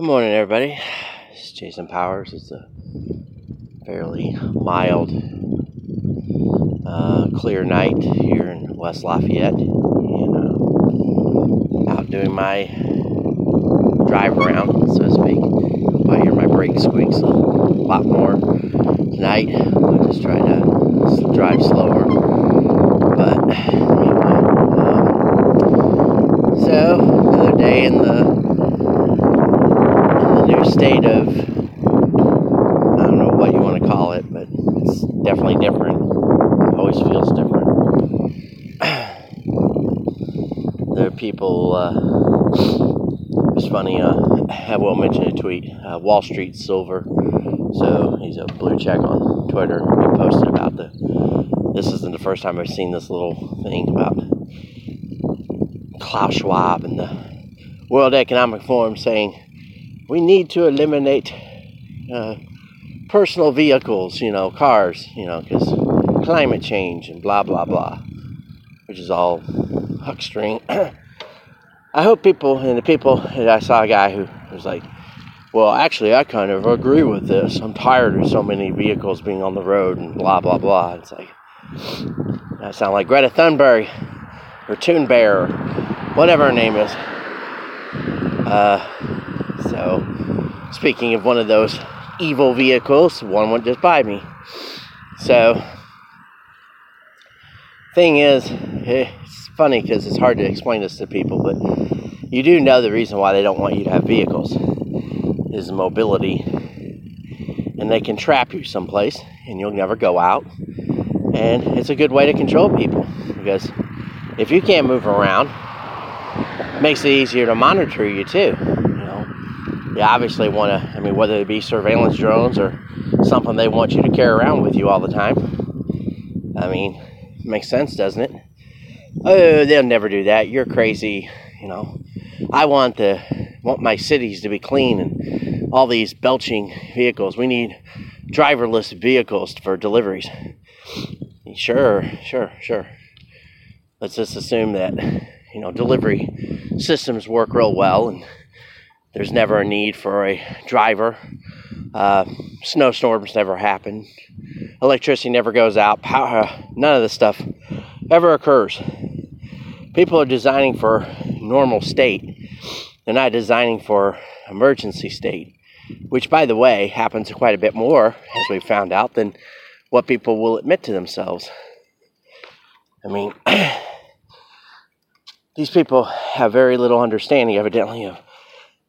Good morning, everybody. It's Jason Powers. It's a fairly mild, uh, clear night here in West Lafayette, and uh, out doing my drive around, so to speak. I hear my brakes squeaks a lot more tonight. I'll just try to drive slower, but anyway. Um, so another day in the state of I don't know what you want to call it, but it's definitely different. It always feels different. there are people. Uh, it's funny. Uh, I will mention a tweet. Uh, Wall Street Silver. So he's a blue check on Twitter. He posted about the. This isn't the first time I've seen this little thing about Klaus Schwab and the World Economic Forum saying we need to eliminate uh, personal vehicles, you know, cars, you know, because climate change and blah, blah, blah, which is all huckstering. I hope people, and the people, and I saw a guy who was like, well, actually, I kind of agree with this. I'm tired of so many vehicles being on the road and blah, blah, blah. It's like, I sound like Greta Thunberg or Toon Bear or whatever her name is. Uh, so, speaking of one of those evil vehicles, one went just by me. So, thing is, eh, it's funny because it's hard to explain this to people, but you do know the reason why they don't want you to have vehicles is mobility. And they can trap you someplace and you'll never go out. And it's a good way to control people because if you can't move around, it makes it easier to monitor you too they obviously want to, I mean, whether it be surveillance drones or something they want you to carry around with you all the time. I mean, makes sense, doesn't it? Oh, they'll never do that. You're crazy. You know, I want the want my cities to be clean and all these belching vehicles. We need driverless vehicles for deliveries. Sure, sure, sure. Let's just assume that you know delivery systems work real well and there's never a need for a driver. Uh, snowstorms never happen. Electricity never goes out. Power, none of this stuff ever occurs. People are designing for normal state. They're not designing for emergency state, which, by the way, happens quite a bit more, as we found out, than what people will admit to themselves. I mean, these people have very little understanding, evidently, of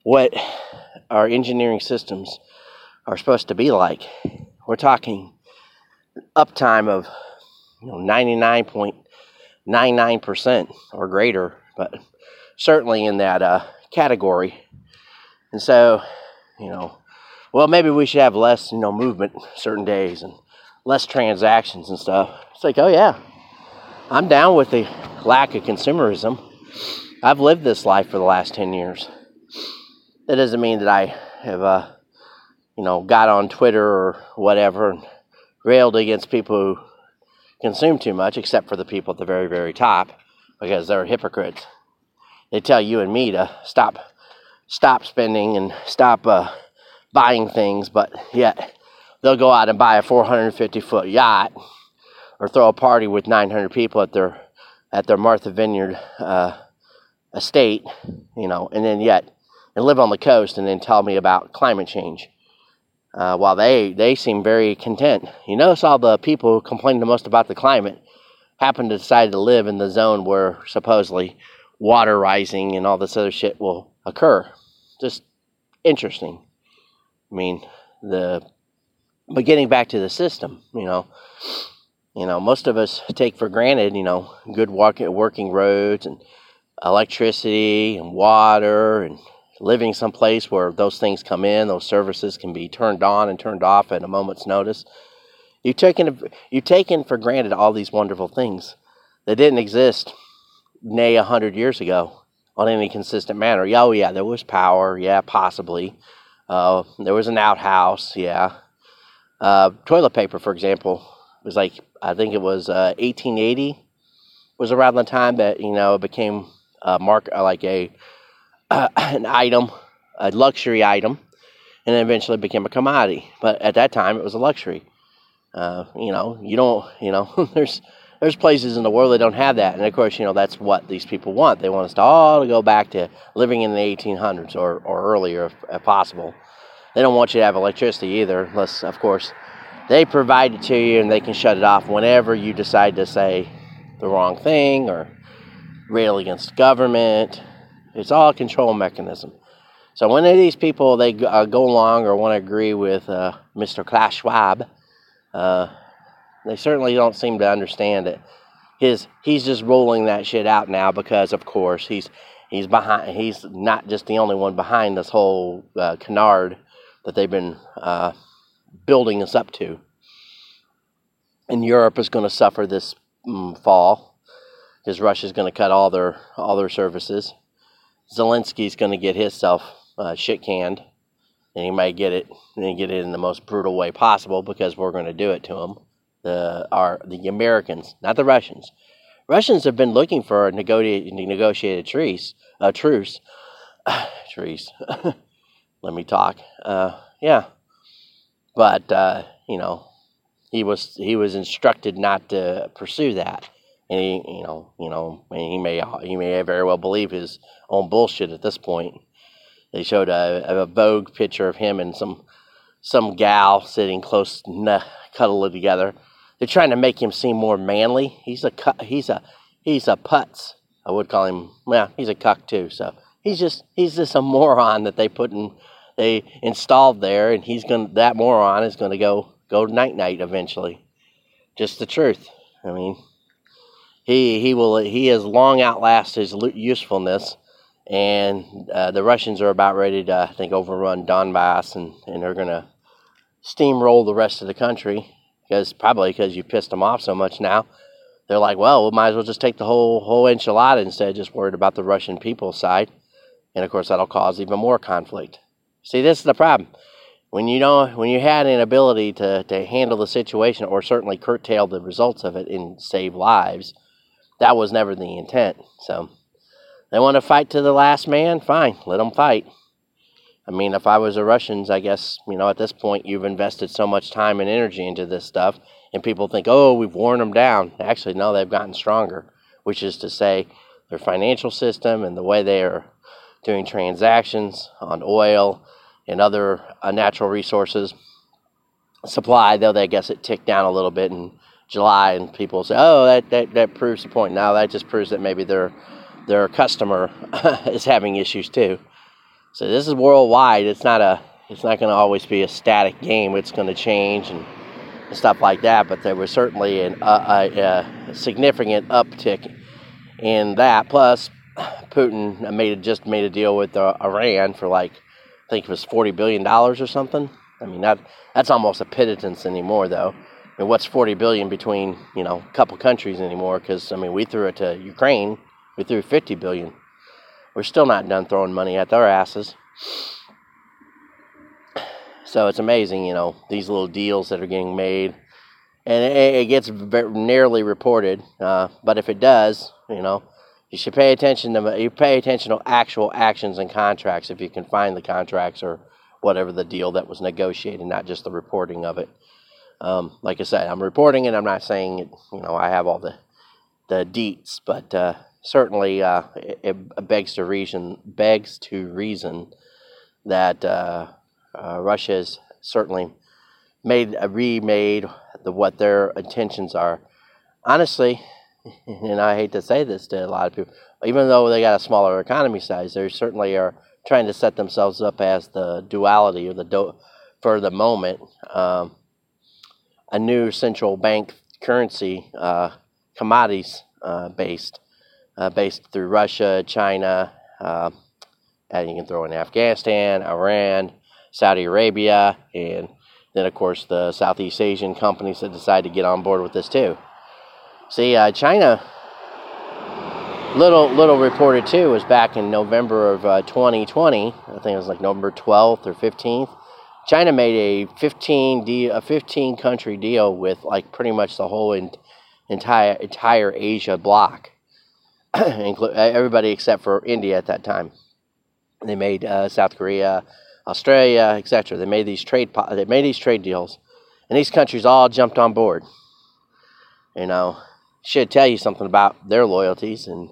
what our engineering systems are supposed to be like. We're talking uptime of you know 99.99% or greater, but certainly in that uh, category. And so, you know, well, maybe we should have less, you know, movement certain days and less transactions and stuff. It's like, oh yeah, I'm down with the lack of consumerism. I've lived this life for the last 10 years that doesn't mean that I have, uh, you know, got on Twitter or whatever and railed against people who consume too much, except for the people at the very, very top, because they're hypocrites. They tell you and me to stop, stop spending and stop uh, buying things, but yet they'll go out and buy a 450 foot yacht or throw a party with 900 people at their at their Martha Vineyard uh, estate, you know, and then yet and live on the coast and then tell me about climate change. Uh, while they, they seem very content. You notice all the people who complain the most about the climate happen to decide to live in the zone where supposedly water rising and all this other shit will occur. Just interesting. I mean, the but getting back to the system, you know, you know, most of us take for granted, you know, good walking, working roads and electricity and water and living someplace where those things come in, those services can be turned on and turned off at a moment's notice. You've taken, you've taken for granted all these wonderful things that didn't exist, nay, a hundred years ago on any consistent manner. Yeah, oh, yeah, there was power. Yeah, possibly. Uh, there was an outhouse. Yeah. Uh, toilet paper, for example, was like, I think it was uh, 1880 was around the time that, you know, it became a mark, like a uh, an item a luxury item, and eventually became a commodity. But at that time, it was a luxury. Uh, you know, you don't, you know, there's there's places in the world that don't have that, and of course, you know, that's what these people want. They want us to all to go back to living in the 1800s or, or earlier, if, if possible. They don't want you to have electricity either, unless, of course, they provide it to you and they can shut it off whenever you decide to say the wrong thing or rail against government. It's all a control mechanism. So when these people they uh, go along or want to agree with uh, Mr. Klaus Schwab, uh, they certainly don't seem to understand it. His he's just rolling that shit out now because, of course, he's he's behind. He's not just the only one behind this whole uh, canard that they've been uh, building us up to. And Europe is going to suffer this mm, fall because Russia's going to cut all their all their services. Zelensky's going to get himself uh, shit canned, and he might get it and get it in the most brutal way possible because we're going to do it to him the are the Americans, not the Russians. Russians have been looking for a negotiated, negotiated truce. A truce. truce. Let me talk. Uh, yeah, but uh, you know, he was he was instructed not to pursue that, and he you know you know he may he may very well believe his own bullshit at this point. They showed a, a Vogue picture of him and some some gal sitting close, cuddled together they're trying to make him seem more manly. He's a he's a he's a putz. I would call him. Well, he's a cuck too. So he's just he's just a moron that they put in they installed there, and he's gonna that moron is gonna go go night night eventually. Just the truth. I mean, he he will he has long outlasted his usefulness, and uh, the Russians are about ready to I think overrun Donbass, and and they're gonna steamroll the rest of the country because probably because you pissed them off so much now. They're like, well, we might as well just take the whole whole enchilada instead of just worried about the Russian people side. And of course, that'll cause even more conflict. See, this is the problem. When you know, when you had an ability to, to handle the situation or certainly curtail the results of it and save lives, that was never the intent. So, they want to fight to the last man. Fine, let them fight. I mean, if I was the Russians, I guess, you know, at this point, you've invested so much time and energy into this stuff, and people think, oh, we've worn them down. Actually, no, they've gotten stronger, which is to say, their financial system and the way they are doing transactions on oil and other uh, natural resources supply, though they guess it ticked down a little bit in July, and people say, oh, that, that, that proves the point. Now that just proves that maybe their, their customer is having issues too. So this is worldwide. It's not a. It's not going to always be a static game. It's going to change and, stuff like that. But there was certainly an, uh, a, a, significant uptick in that. Plus, Putin made just made a deal with uh, Iran for like I think it was forty billion dollars or something. I mean that that's almost a pittance anymore, though. Mean, what's forty billion between you know a couple countries anymore? Because I mean, we threw it to Ukraine. We threw fifty billion we're still not done throwing money at their asses. So it's amazing, you know, these little deals that are getting made. And it, it gets nearly reported, uh, but if it does, you know, you should pay attention to you pay attention to actual actions and contracts if you can find the contracts or whatever the deal that was negotiated, not just the reporting of it. Um, like I said, I'm reporting it. I'm not saying it, you know I have all the the deets, but uh, certainly uh, it, it, begs to reason begs to reason that uh, uh, Russia has certainly made a remade the what their intentions are. Honestly, and I hate to say this to a lot of people, even though they got a smaller economy size, they certainly are trying to set themselves up as the duality or the do- for the moment um, a new central bank currency uh, commodities uh, based uh, based through Russia, China, uh, and you can throw in Afghanistan, Iran, Saudi Arabia, and then of course the Southeast Asian companies that decide to get on board with this too. See, uh, China, little little reported too, was back in November of uh, 2020. I think it was like November 12th or 15th. China made a 15 deal, a 15 country deal with like pretty much the whole in, entire entire Asia block. everybody except for India at that time. They made uh, South Korea, Australia, etc. They made these trade po- they made these trade deals, and these countries all jumped on board. You know, should tell you something about their loyalties and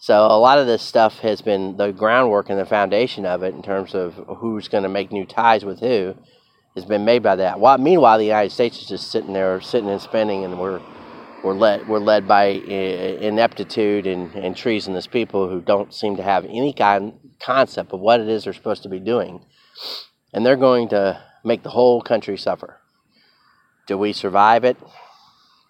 so a lot of this stuff has been the groundwork and the foundation of it in terms of who's going to make new ties with who has been made by that. While, meanwhile, the United States is just sitting there, sitting and spending, and we're we're led we're led by ineptitude and, and treasonous people who don't seem to have any kind concept of what it is they're supposed to be doing, and they're going to make the whole country suffer. Do we survive it?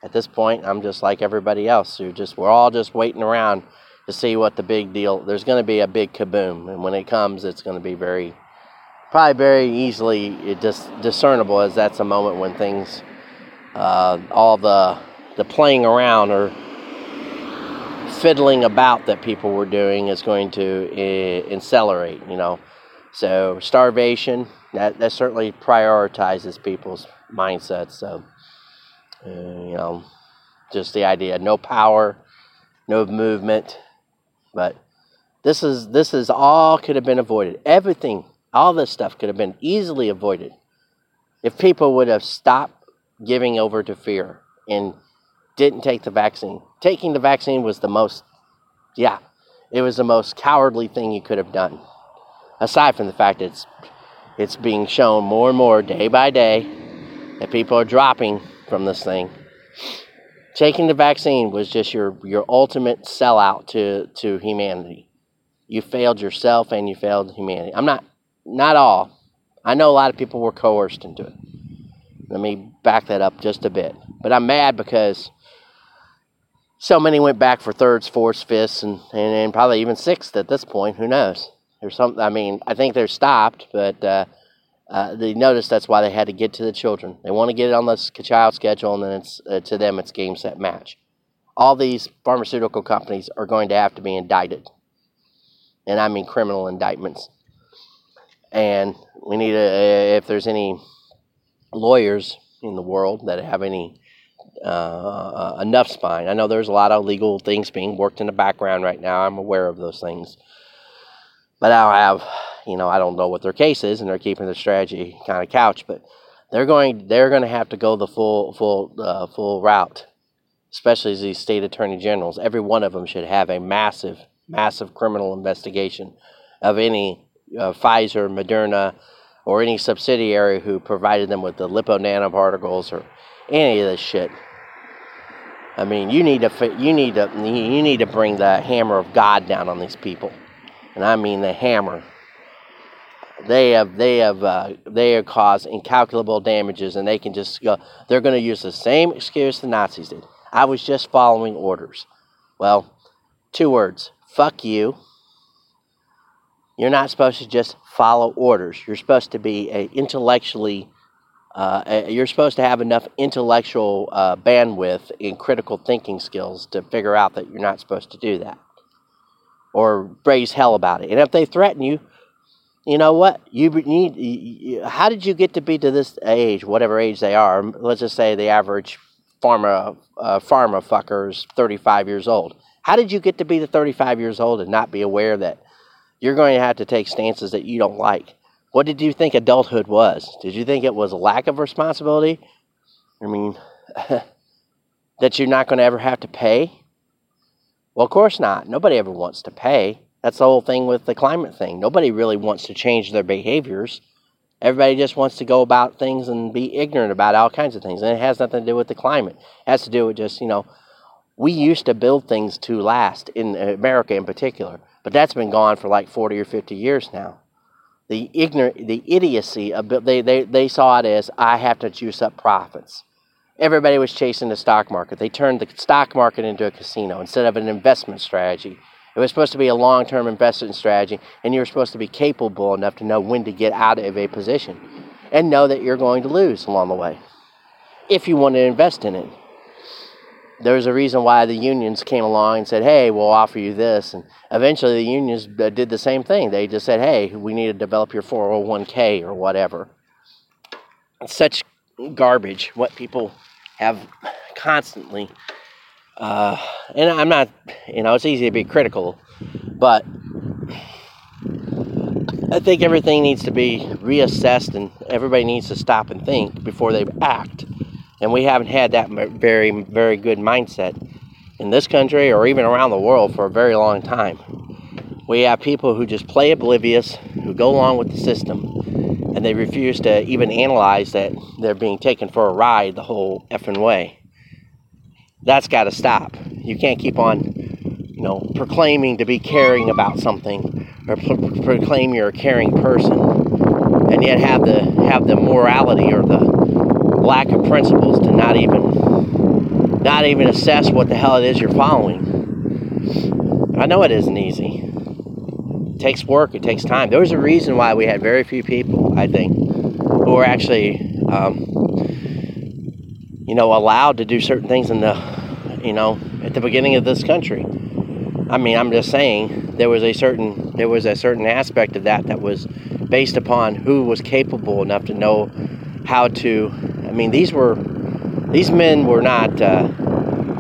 At this point, I'm just like everybody else who just we're all just waiting around to see what the big deal. There's going to be a big kaboom, and when it comes, it's going to be very, probably very easily dis- discernible as that's a moment when things, uh, all the the playing around or fiddling about that people were doing is going to uh, accelerate. You know, so starvation that that certainly prioritizes people's mindsets. So, uh, you know, just the idea, no power, no movement but this is this is all could have been avoided. Everything, all this stuff could have been easily avoided if people would have stopped giving over to fear and didn't take the vaccine. Taking the vaccine was the most yeah, it was the most cowardly thing you could have done. Aside from the fact it's it's being shown more and more day by day that people are dropping from this thing taking the vaccine was just your your ultimate sellout to to humanity. You failed yourself and you failed humanity. I'm not not all. I know a lot of people were coerced into it. Let me back that up just a bit. But I'm mad because so many went back for thirds, fourths, fifths, and, and, and probably even sixth at this point. Who knows? There's some. I mean, I think they're stopped, but uh, uh, they noticed that's why they had to get to the children. They want to get it on the child schedule, and then it's uh, to them it's game set match. All these pharmaceutical companies are going to have to be indicted, and I mean criminal indictments. And we need a, if there's any lawyers in the world that have any uh, uh, enough spine. I know there's a lot of legal things being worked in the background right now. I'm aware of those things, but I don't have you know, I don't know what their case is, and they're keeping their strategy kind of couch, but they're going they're going to have to go the full full uh, full route, especially as these state attorney generals. Every one of them should have a massive massive criminal investigation of any uh, Pfizer, Moderna, or any subsidiary who provided them with the lipo nanoparticles or any of this shit. I mean, you need to you need to you need to bring the hammer of God down on these people, and I mean the hammer they have they have uh, they have caused incalculable damages, and they can just go. They're going to use the same excuse the Nazis did. I was just following orders. Well, two words: fuck you. You're not supposed to just follow orders. You're supposed to be intellectually. Uh, you're supposed to have enough intellectual uh, bandwidth and critical thinking skills to figure out that you're not supposed to do that, or raise hell about it. And if they threaten you, you know what? You need you, how did you get to be to this age whatever age they are? Let's just say the average pharma uh, pharma fucker is 35 years old. How did you get to be the 35 years old and not be aware that you're going to have to take stances that you don't like? What did you think adulthood was? Did you think it was a lack of responsibility? I mean that you're not going to ever have to pay well of course not nobody ever wants to pay that's the whole thing with the climate thing. Nobody really wants to change their behaviors. Everybody just wants to go about things and be ignorant about all kinds of things. And it has nothing to do with the climate. It has to do with just, you know, we used to build things to last, in America in particular. But that's been gone for like 40 or 50 years now. The ignorant, the idiocy of they, they, they saw it as I have to juice up profits. Everybody was chasing the stock market. They turned the stock market into a casino instead of an investment strategy it was supposed to be a long term investment strategy, and you were supposed to be capable enough to know when to get out of a position and know that you're going to lose along the way if you want to invest in it. There's a reason why the unions came along and said, hey, we'll offer you this. And eventually the unions uh, did the same thing. They just said, hey, we need to develop your 401k or whatever. It's such garbage what people have constantly uh, and I'm not, you know, it's easy to be critical, but I think everything needs to be reassessed and everybody needs to stop and think before they act. And we haven't had that very, very good mindset in this country or even around the world for a very long time. We have people who just play oblivious, who go along with the system, and they refuse to even analyze that they're being taken for a ride the whole effing way. That's got to stop. You can't keep on, you know, proclaiming to be caring about something or pro- proclaim you're a caring person, and yet have the have the morality or the lack of principles to not even not even assess what the hell it is you're following. I know it isn't easy. It takes work. It takes time. There was a reason why we had very few people, I think, who were actually, um, you know, allowed to do certain things in the, you know, at the beginning of this country. I mean, I'm just saying there was a certain there was a certain aspect of that that was based upon who was capable enough to know how to. I mean, these were these men were not uh,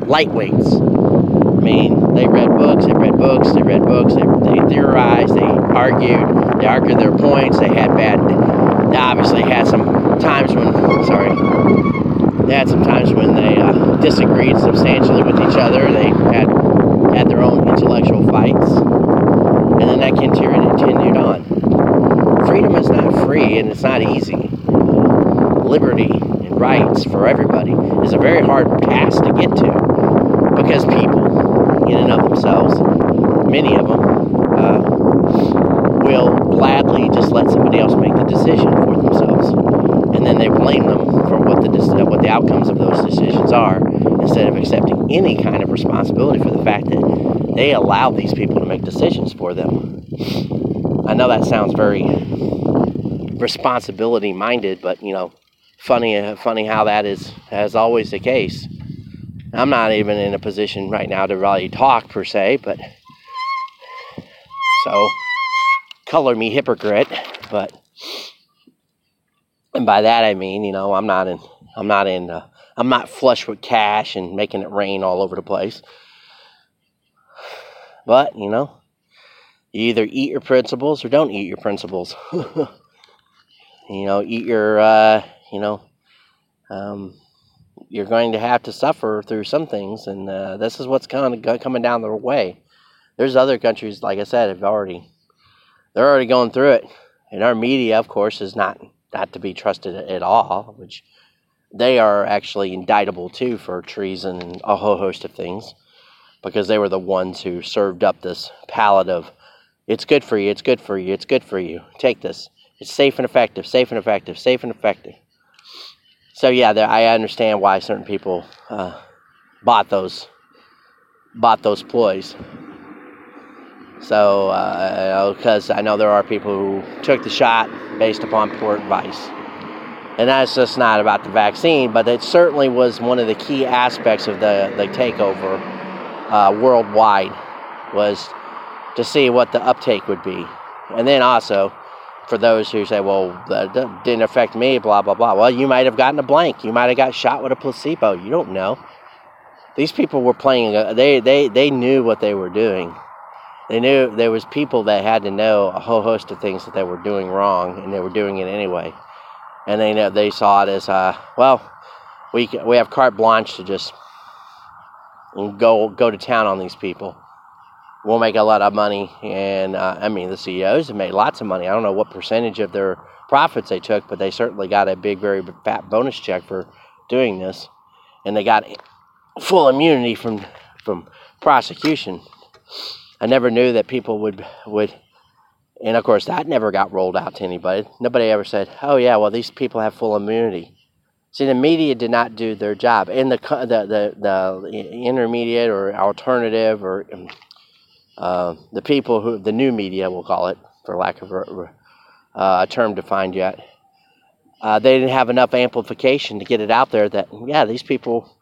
lightweights. I mean, they read books, they read books, they read books, they, they theorized, they argued, they argued their points. They had bad. They obviously had some times when sorry, they had some times when they uh, disagreed substantially with each other. They had had their own intellectual fights, and then that continued, continued on. Freedom is not free, and it's not easy. Liberty and rights for everybody is a very hard task to get to because people, in and of themselves, many of them, uh, will gladly just let somebody else make the decision for themselves, and then they blame them for what the what the outcomes of those decisions are instead of accepting any kind of responsibility for the fact that they allow these people to make decisions for them. I know that sounds very responsibility minded, but you know, funny funny how that is as always the case. I'm not even in a position right now to really talk per se, but so color me hypocrite, but and by that I mean, you know, I'm not in I'm not in uh, I'm not flush with cash and making it rain all over the place. But, you know, you either eat your principles or don't eat your principles. you know, eat your, uh, you know, um, you're going to have to suffer through some things, and uh, this is what's kind of coming down the way. There's other countries, like I said, have already, they're already going through it, and our media, of course, is not not to be trusted at all, which they are actually indictable too for treason and a whole host of things because they were the ones who served up this pallet of it's good for you, it's good for you, it's good for you. Take this. It's safe and effective, safe and effective, safe and effective. So yeah, I understand why certain people uh, bought those bought those ploys. So because uh, I know there are people who took the shot based upon poor advice. And that's just not about the vaccine, but it certainly was one of the key aspects of the, the takeover uh, worldwide was to see what the uptake would be. And then also, for those who say, well, that didn't affect me, blah, blah, blah. Well, you might have gotten a blank. You might have got shot with a placebo. You don't know. These people were playing, uh, they, they, they knew what they were doing. They knew there was people that had to know a whole host of things that they were doing wrong, and they were doing it anyway and they know they saw it as uh, well we we have carte blanche to just go go to town on these people. We'll make a lot of money, and uh, I mean the CEOs have made lots of money. I don't know what percentage of their profits they took, but they certainly got a big, very fat bonus check for doing this, and they got full immunity from from prosecution. I never knew that people would would and of course, that never got rolled out to anybody. Nobody ever said, oh, yeah, well, these people have full immunity. See, the media did not do their job. And the, the, the, the intermediate or alternative or um, uh, the people who, the new media, we'll call it, for lack of a, uh, a term defined yet, uh, they didn't have enough amplification to get it out there that, yeah, these people,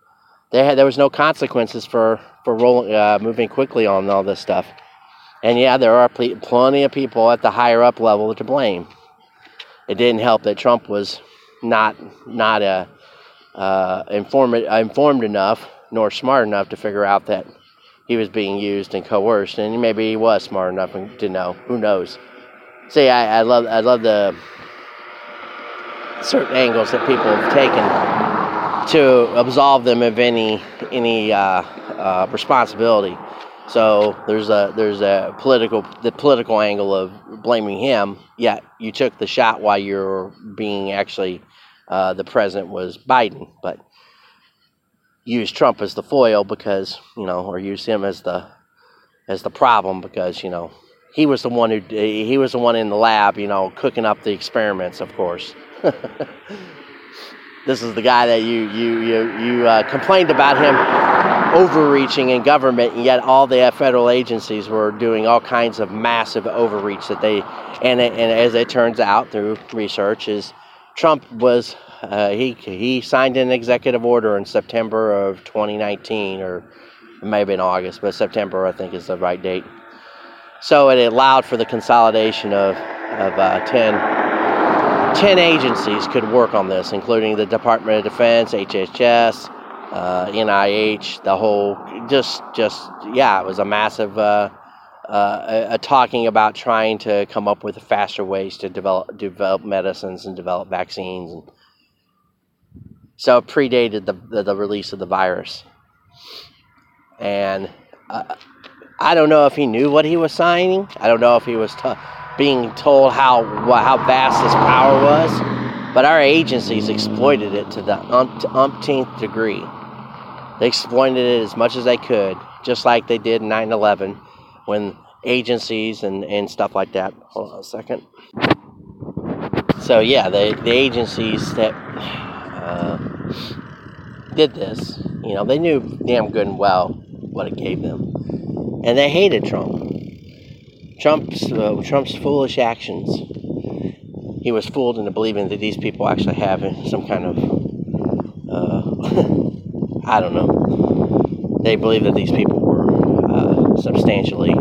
they had, there was no consequences for, for rolling, uh, moving quickly on all this stuff. And yeah, there are pl- plenty of people at the higher up level to blame. It didn't help that Trump was not not uh, uh, informed informed enough nor smart enough to figure out that he was being used and coerced, and maybe he was smart enough to know. Who knows? see, I, I love I love the certain angles that people have taken to absolve them of any any uh, uh, responsibility. So there's a there's a political the political angle of blaming him. Yet you took the shot while you're being actually uh, the president was Biden, but use Trump as the foil because you know, or use him as the as the problem because you know he was the one who he was the one in the lab, you know, cooking up the experiments, of course. this is the guy that you you you you uh, complained about him overreaching in government, and yet all the federal agencies were doing all kinds of massive overreach that they and and as it turns out through research is Trump was uh, he he signed an executive order in September of 2019 or maybe in August, but September I think is the right date. So it allowed for the consolidation of of uh, 10, 10 agencies could work on this, including the Department of Defense, HHS, uh, NIH, the whole just just yeah, it was a massive. Uh, uh, talking about trying to come up with faster ways to develop develop medicines and develop vaccines, and so it predated the, the, the release of the virus. And uh, I don't know if he knew what he was signing. I don't know if he was t- being told how how vast this power was. But our agencies exploited it to the umpteenth degree. They exploited it as much as they could, just like they did in 9 11 when agencies and, and stuff like that. Hold on a second. So, yeah, the, the agencies that uh, did this, you know, they knew damn good and well what it gave them. And they hated Trump. Trump's, uh, Trump's foolish actions. He was fooled into believing that these people actually have some kind of, uh, I don't know. They believe that these people were uh, substantially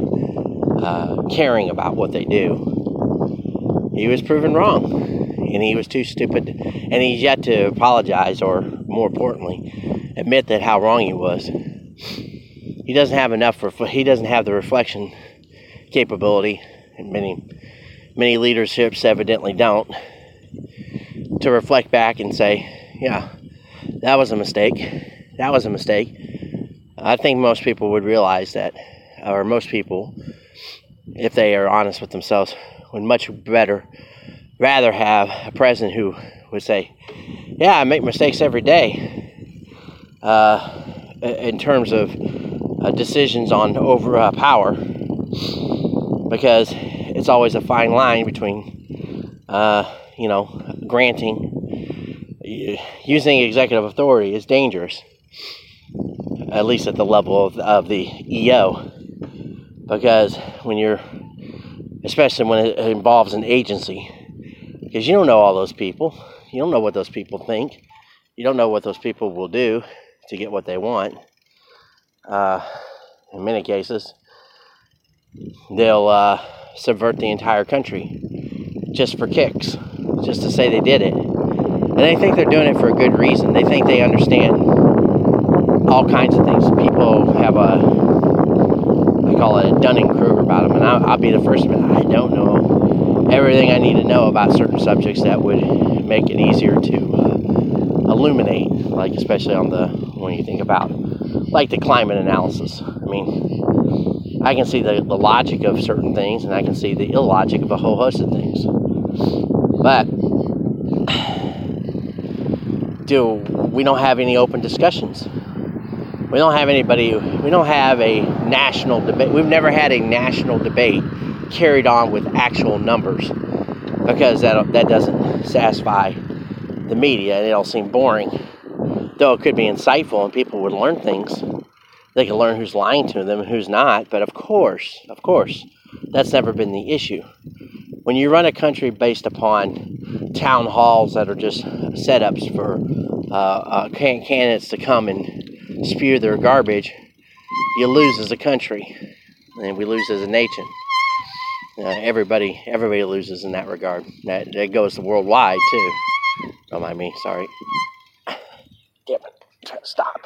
uh, caring about what they do. He was proven wrong, and he was too stupid, and he's yet to apologize, or more importantly, admit that how wrong he was. He doesn't have enough. Ref- he doesn't have the reflection capability, and many many leaderships evidently don't, to reflect back and say, "Yeah, that was a mistake. That was a mistake." I think most people would realize that, or most people if they are honest with themselves, would much better rather have a president who would say, "Yeah, I make mistakes every day." Uh, in terms of uh, decisions on over uh, power, because it's always a fine line between, uh, you know, granting using executive authority is dangerous, at least at the level of, of the EO because when you're especially when it involves an agency because you don't know all those people. You don't know what those people think. You don't know what those people will do to get what they want. Uh, in many cases they'll uh, subvert the entire country just for kicks just to say they did it. And they think they're doing it for a good reason. They think they understand all kinds of things. People have a call it a Dunning Kruger about them, and I'll, I'll be the first to admit I don't know everything I need to know about certain subjects that would make it easier to uh, illuminate, like especially on the when you think about like the climate analysis. I mean, I can see the, the logic of certain things, and I can see the illogic of a whole host of things. But do we don't have any open discussions we don't have anybody, we don't have a national debate. We've never had a national debate carried on with actual numbers because that, that doesn't satisfy the media and it'll seem boring. Though it could be insightful and people would learn things. They can learn who's lying to them and who's not. But of course, of course, that's never been the issue. When you run a country based upon town halls that are just setups for uh, uh, candidates to come and spew their garbage, you lose as a country, and we lose as a nation. Uh, everybody, everybody loses in that regard. That, that goes worldwide too. Don't mind me. Sorry. Damn it! Stop.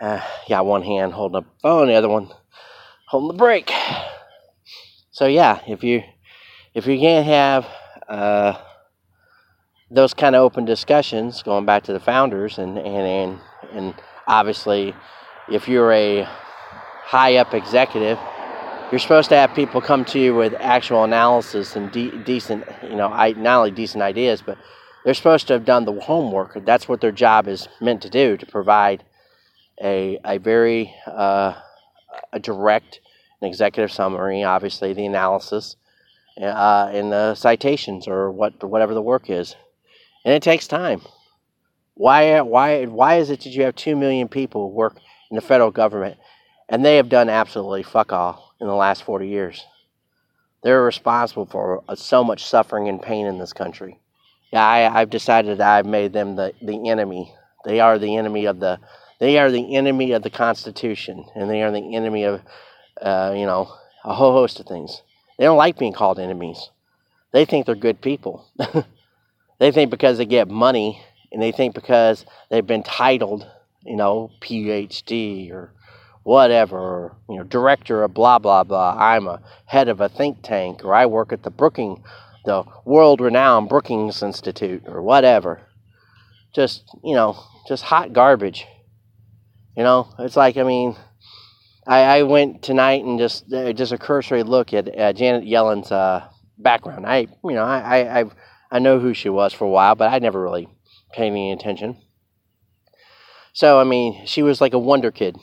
Uh, got one hand holding the phone, the other one holding the brake. So yeah, if you if you can't have uh, those kind of open discussions, going back to the founders, and and and, and obviously, if you're a high up executive, you're supposed to have people come to you with actual analysis and de- decent, you know, I, not only decent ideas, but they're supposed to have done the homework. That's what their job is meant to do to provide a a very uh, a direct an executive summary, obviously the analysis, uh, and the citations or what whatever the work is, and it takes time. Why why why is it that you have two million people work in the federal government, and they have done absolutely fuck all in the last forty years? They're responsible for uh, so much suffering and pain in this country. Yeah, I, I've decided I've made them the, the enemy. They are the enemy of the they are the enemy of the Constitution, and they are the enemy of uh, you know, a whole host of things. They don't like being called enemies. They think they're good people. they think because they get money, and they think because they've been titled, you know, PhD or whatever, you know, director of blah blah blah. I'm a head of a think tank, or I work at the Brookings, the world-renowned Brookings Institute, or whatever. Just you know, just hot garbage. You know, it's like I mean, I, I went tonight and just uh, just a cursory look at uh, Janet Yellen's uh, background. I you know I I I've, I know who she was for a while, but I never really paid any attention. So I mean, she was like a wonder kid.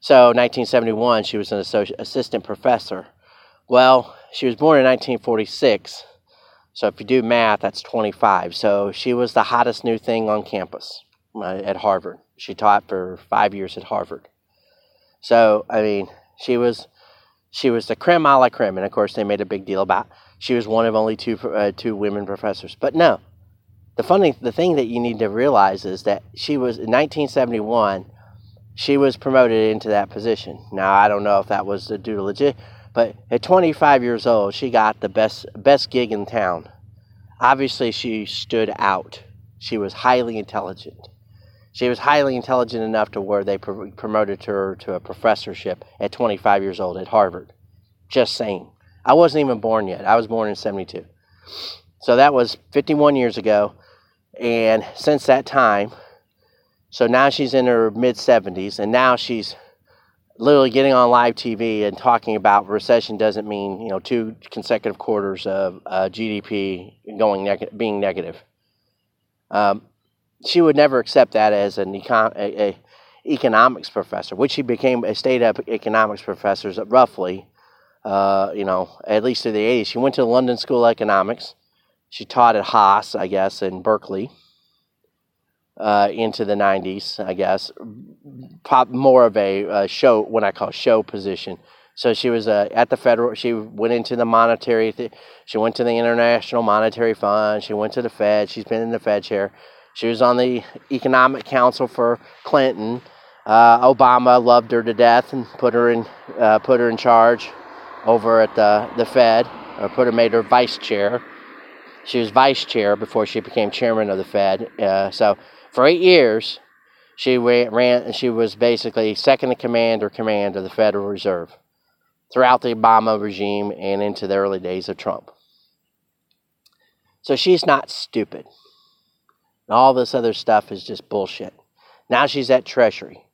So 1971, she was an assistant professor. Well, she was born in 1946. So if you do math, that's 25. So she was the hottest new thing on campus uh, at Harvard. She taught for five years at Harvard. So I mean, she was she was the creme a la creme, and of course they made a big deal about she was one of only two uh, two women professors. But no, the funny the thing that you need to realize is that she was in 1971. She was promoted into that position. Now I don't know if that was due to legit, but at 25 years old, she got the best best gig in town. Obviously, she stood out. She was highly intelligent. She was highly intelligent enough to where they pr- promoted her to a professorship at 25 years old at Harvard. Just saying. I wasn't even born yet. I was born in 72. So that was 51 years ago. And since that time, so now she's in her mid 70s, and now she's literally getting on live TV and talking about recession doesn't mean you know two consecutive quarters of uh, GDP going neg- being negative. Um, she would never accept that as an econ- a, a economics professor, which she became a state economics professor roughly, uh, you know, at least to the 80s. She went to the London School of Economics. She taught at Haas, I guess, in Berkeley uh, into the 90s, I guess. Pop more of a uh, show, what I call show position. So she was uh, at the federal. She went into the monetary. Th- she went to the International Monetary Fund. She went to the Fed. She's been in the Fed chair. She was on the Economic Council for Clinton. Uh, Obama loved her to death and put her in uh, put her in charge over at the the Fed, or put her made her vice chair. She was vice chair before she became chairman of the Fed. Uh, so for eight years, she ran. She was basically second in command or command of the Federal Reserve throughout the Obama regime and into the early days of Trump. So she's not stupid. And all this other stuff is just bullshit. Now she's at Treasury.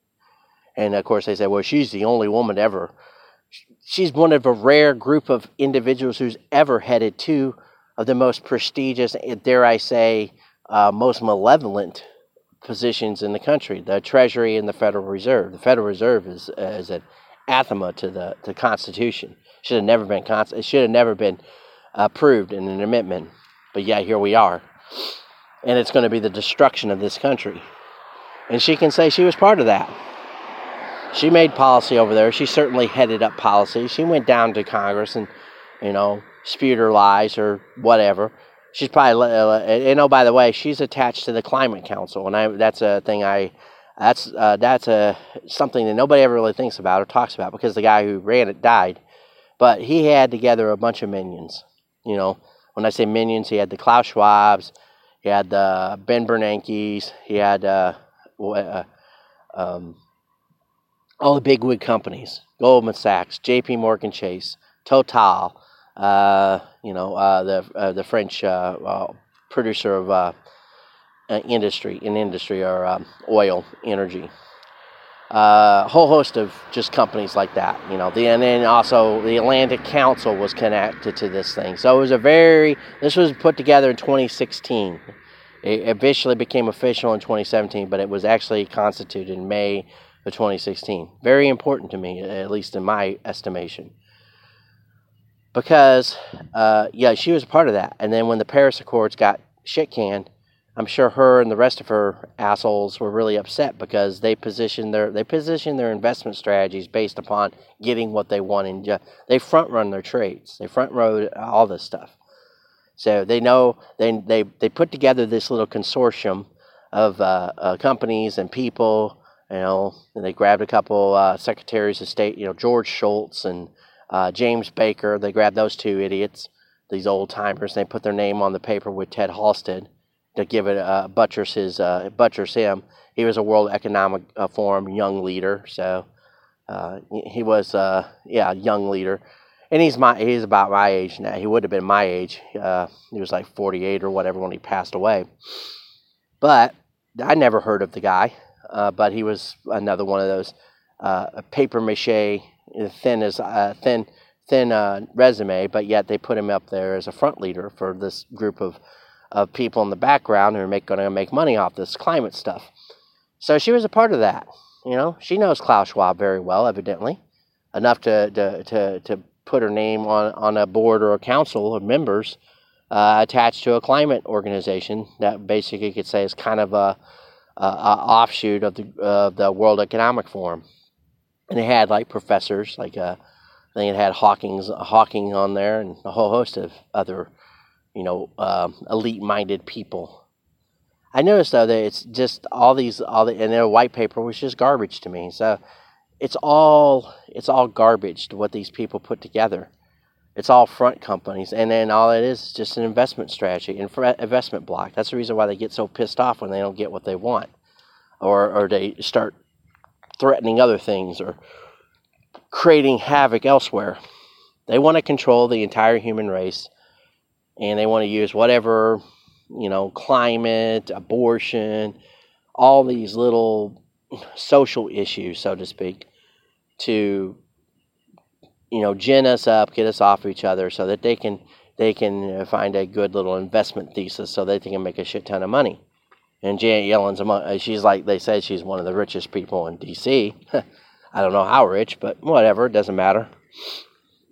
And of course, they say, well, she's the only woman ever. She's one of a rare group of individuals who's ever headed two of the most prestigious, dare I say, uh, most malevolent positions in the country the Treasury and the Federal Reserve. The Federal Reserve is, uh, is an anathema to the, to the Constitution. Should have never been, it should have never been approved in an amendment. But yeah, here we are and it's going to be the destruction of this country. And she can say she was part of that. She made policy over there. She certainly headed up policy. She went down to Congress and, you know, spewed her lies or whatever. She's probably, uh, and oh, by the way, she's attached to the Climate Council, and I, that's a thing I, that's uh, that's a something that nobody ever really thinks about or talks about because the guy who ran it died, but he had together a bunch of minions. You know, when I say minions, he had the Klaus Schwabs, he had the Ben Bernanke's. He had uh, uh, um, all the big wig companies: Goldman Sachs, J.P. Morgan Chase, Total, uh, you know, uh, the uh, the French uh, uh, producer of uh, industry in industry or um, oil energy. A whole host of just companies like that, you know. The, and then also the Atlantic Council was connected to this thing. So it was a very. This was put together in 2016. It officially became official in 2017, but it was actually constituted in May of 2016. Very important to me, at least in my estimation because uh, yeah, she was a part of that. And then when the Paris Accords got shit canned, I'm sure her and the rest of her assholes were really upset because they positioned their they positioned their investment strategies based upon getting what they want and ju- they front run their trades. They front run all this stuff. So they know they they they put together this little consortium of uh, uh, companies and people. You know, and they grabbed a couple uh, secretaries of state. You know, George Shultz and uh, James Baker. They grabbed those two idiots, these old timers, and they put their name on the paper with Ted Halstead to give it uh, buttress his uh, buttress him. He was a World Economic uh, Forum young leader, so uh, he was uh, yeah young leader, and he's my he's about my age now. He would have been my age. He was like 48 or whatever when he passed away, but I never heard of the guy. But he was another one of those paper mache thin as uh, thin thin uh, resume, but yet they put him up there as a front leader for this group of of people in the background who are going to make money off this climate stuff. So she was a part of that. You know, she knows Klaus Schwab very well, evidently, enough to to to, to put her name on on a board or a council of members uh, attached to a climate organization that basically you could say is kind of a, a, a offshoot of the uh, the World Economic Forum and it had like professors, like uh, I think it had Hawking's Hawking on there, and a whole host of other, you know, um, elite-minded people. I noticed though that it's just all these all the and their white paper was just garbage to me. So it's all it's all garbage to what these people put together. It's all front companies, and then all it is is just an investment strategy, an investment block. That's the reason why they get so pissed off when they don't get what they want, or or they start threatening other things or creating havoc elsewhere. They want to control the entire human race and they want to use whatever, you know, climate, abortion, all these little social issues, so to speak, to you know, gin us up, get us off each other so that they can they can uh, find a good little investment thesis so that they can make a shit ton of money. And Janet Yellen's among, uh, she's like they said she's one of the richest people in D.C. I don't know how rich, but whatever, it doesn't matter.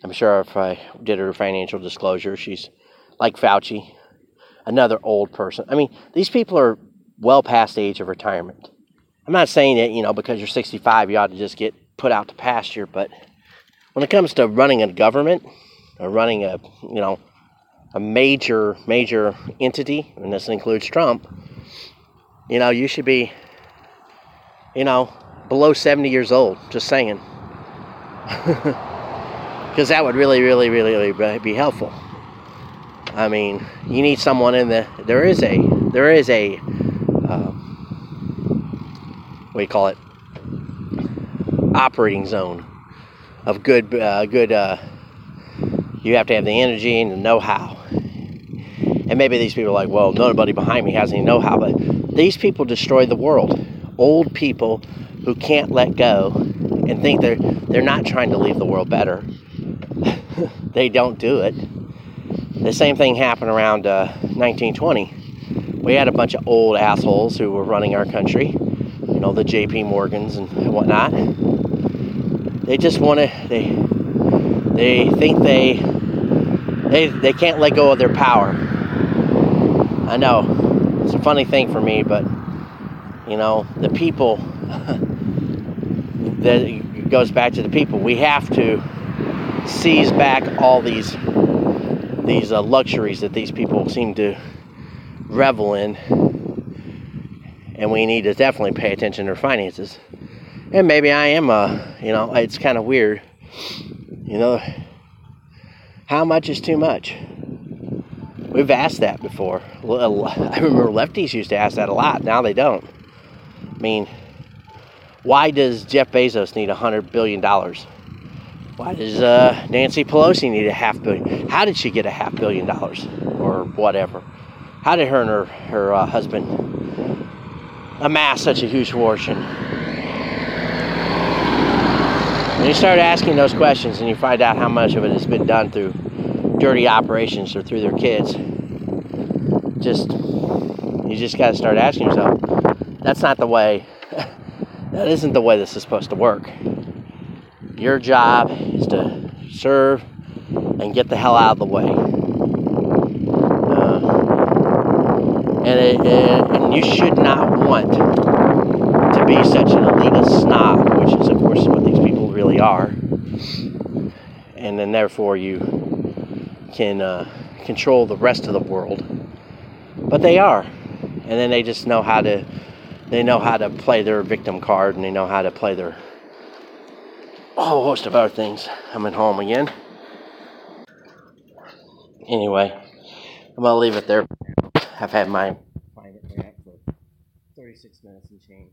I'm sure if I did her financial disclosure, she's like Fauci, another old person. I mean, these people are well past the age of retirement. I'm not saying that, you know, because you're 65, you ought to just get put out to pasture, but when it comes to running a government or running a, you know, a major, major entity, and this includes Trump, you know, you should be, you know, below 70 years old. Just saying. Because that would really, really, really, really be helpful. I mean, you need someone in the. There is a. There is a. Uh, what do you call it? Operating zone of good, uh, good. Uh, you have to have the energy and the know-how. And maybe these people are like, well, nobody behind me has any know-how, but these people destroy the world. Old people who can't let go and think they're they're not trying to leave the world better. they don't do it. The same thing happened around uh, 1920. We had a bunch of old assholes who were running our country. You know, the J.P. Morgans and whatnot. They just want to. They they think they they they can't let go of their power. I know funny thing for me, but you know, the people that goes back to the people. We have to seize back all these these uh, luxuries that these people seem to revel in, and we need to definitely pay attention to their finances. And maybe I am, uh, you know, it's kind of weird, you know. How much is too much? We've asked that before. I remember lefties used to ask that a lot. Now they don't. I mean, why does Jeff Bezos need $100 billion? Why does uh, Nancy Pelosi need a half billion? How did she get a half billion dollars or whatever? How did her and her, her uh, husband amass such a huge fortune? You start asking those questions and you find out how much of it has been done through dirty operations or through their kids, just you just got to start asking yourself, that's not the way. that isn't the way this is supposed to work. Your job is to serve and get the hell out of the way. Uh, and, it, it, and you should not want to be such an elitist snob, which is, of course, what these people really are. And then, therefore, you can uh, control the rest of the world. But they are. And then they just know how to they know how to play their victim card and they know how to play their whole host of other things. I'm at home again. Anyway, I'm gonna leave it there. I've had my private rant for 36 minutes and change.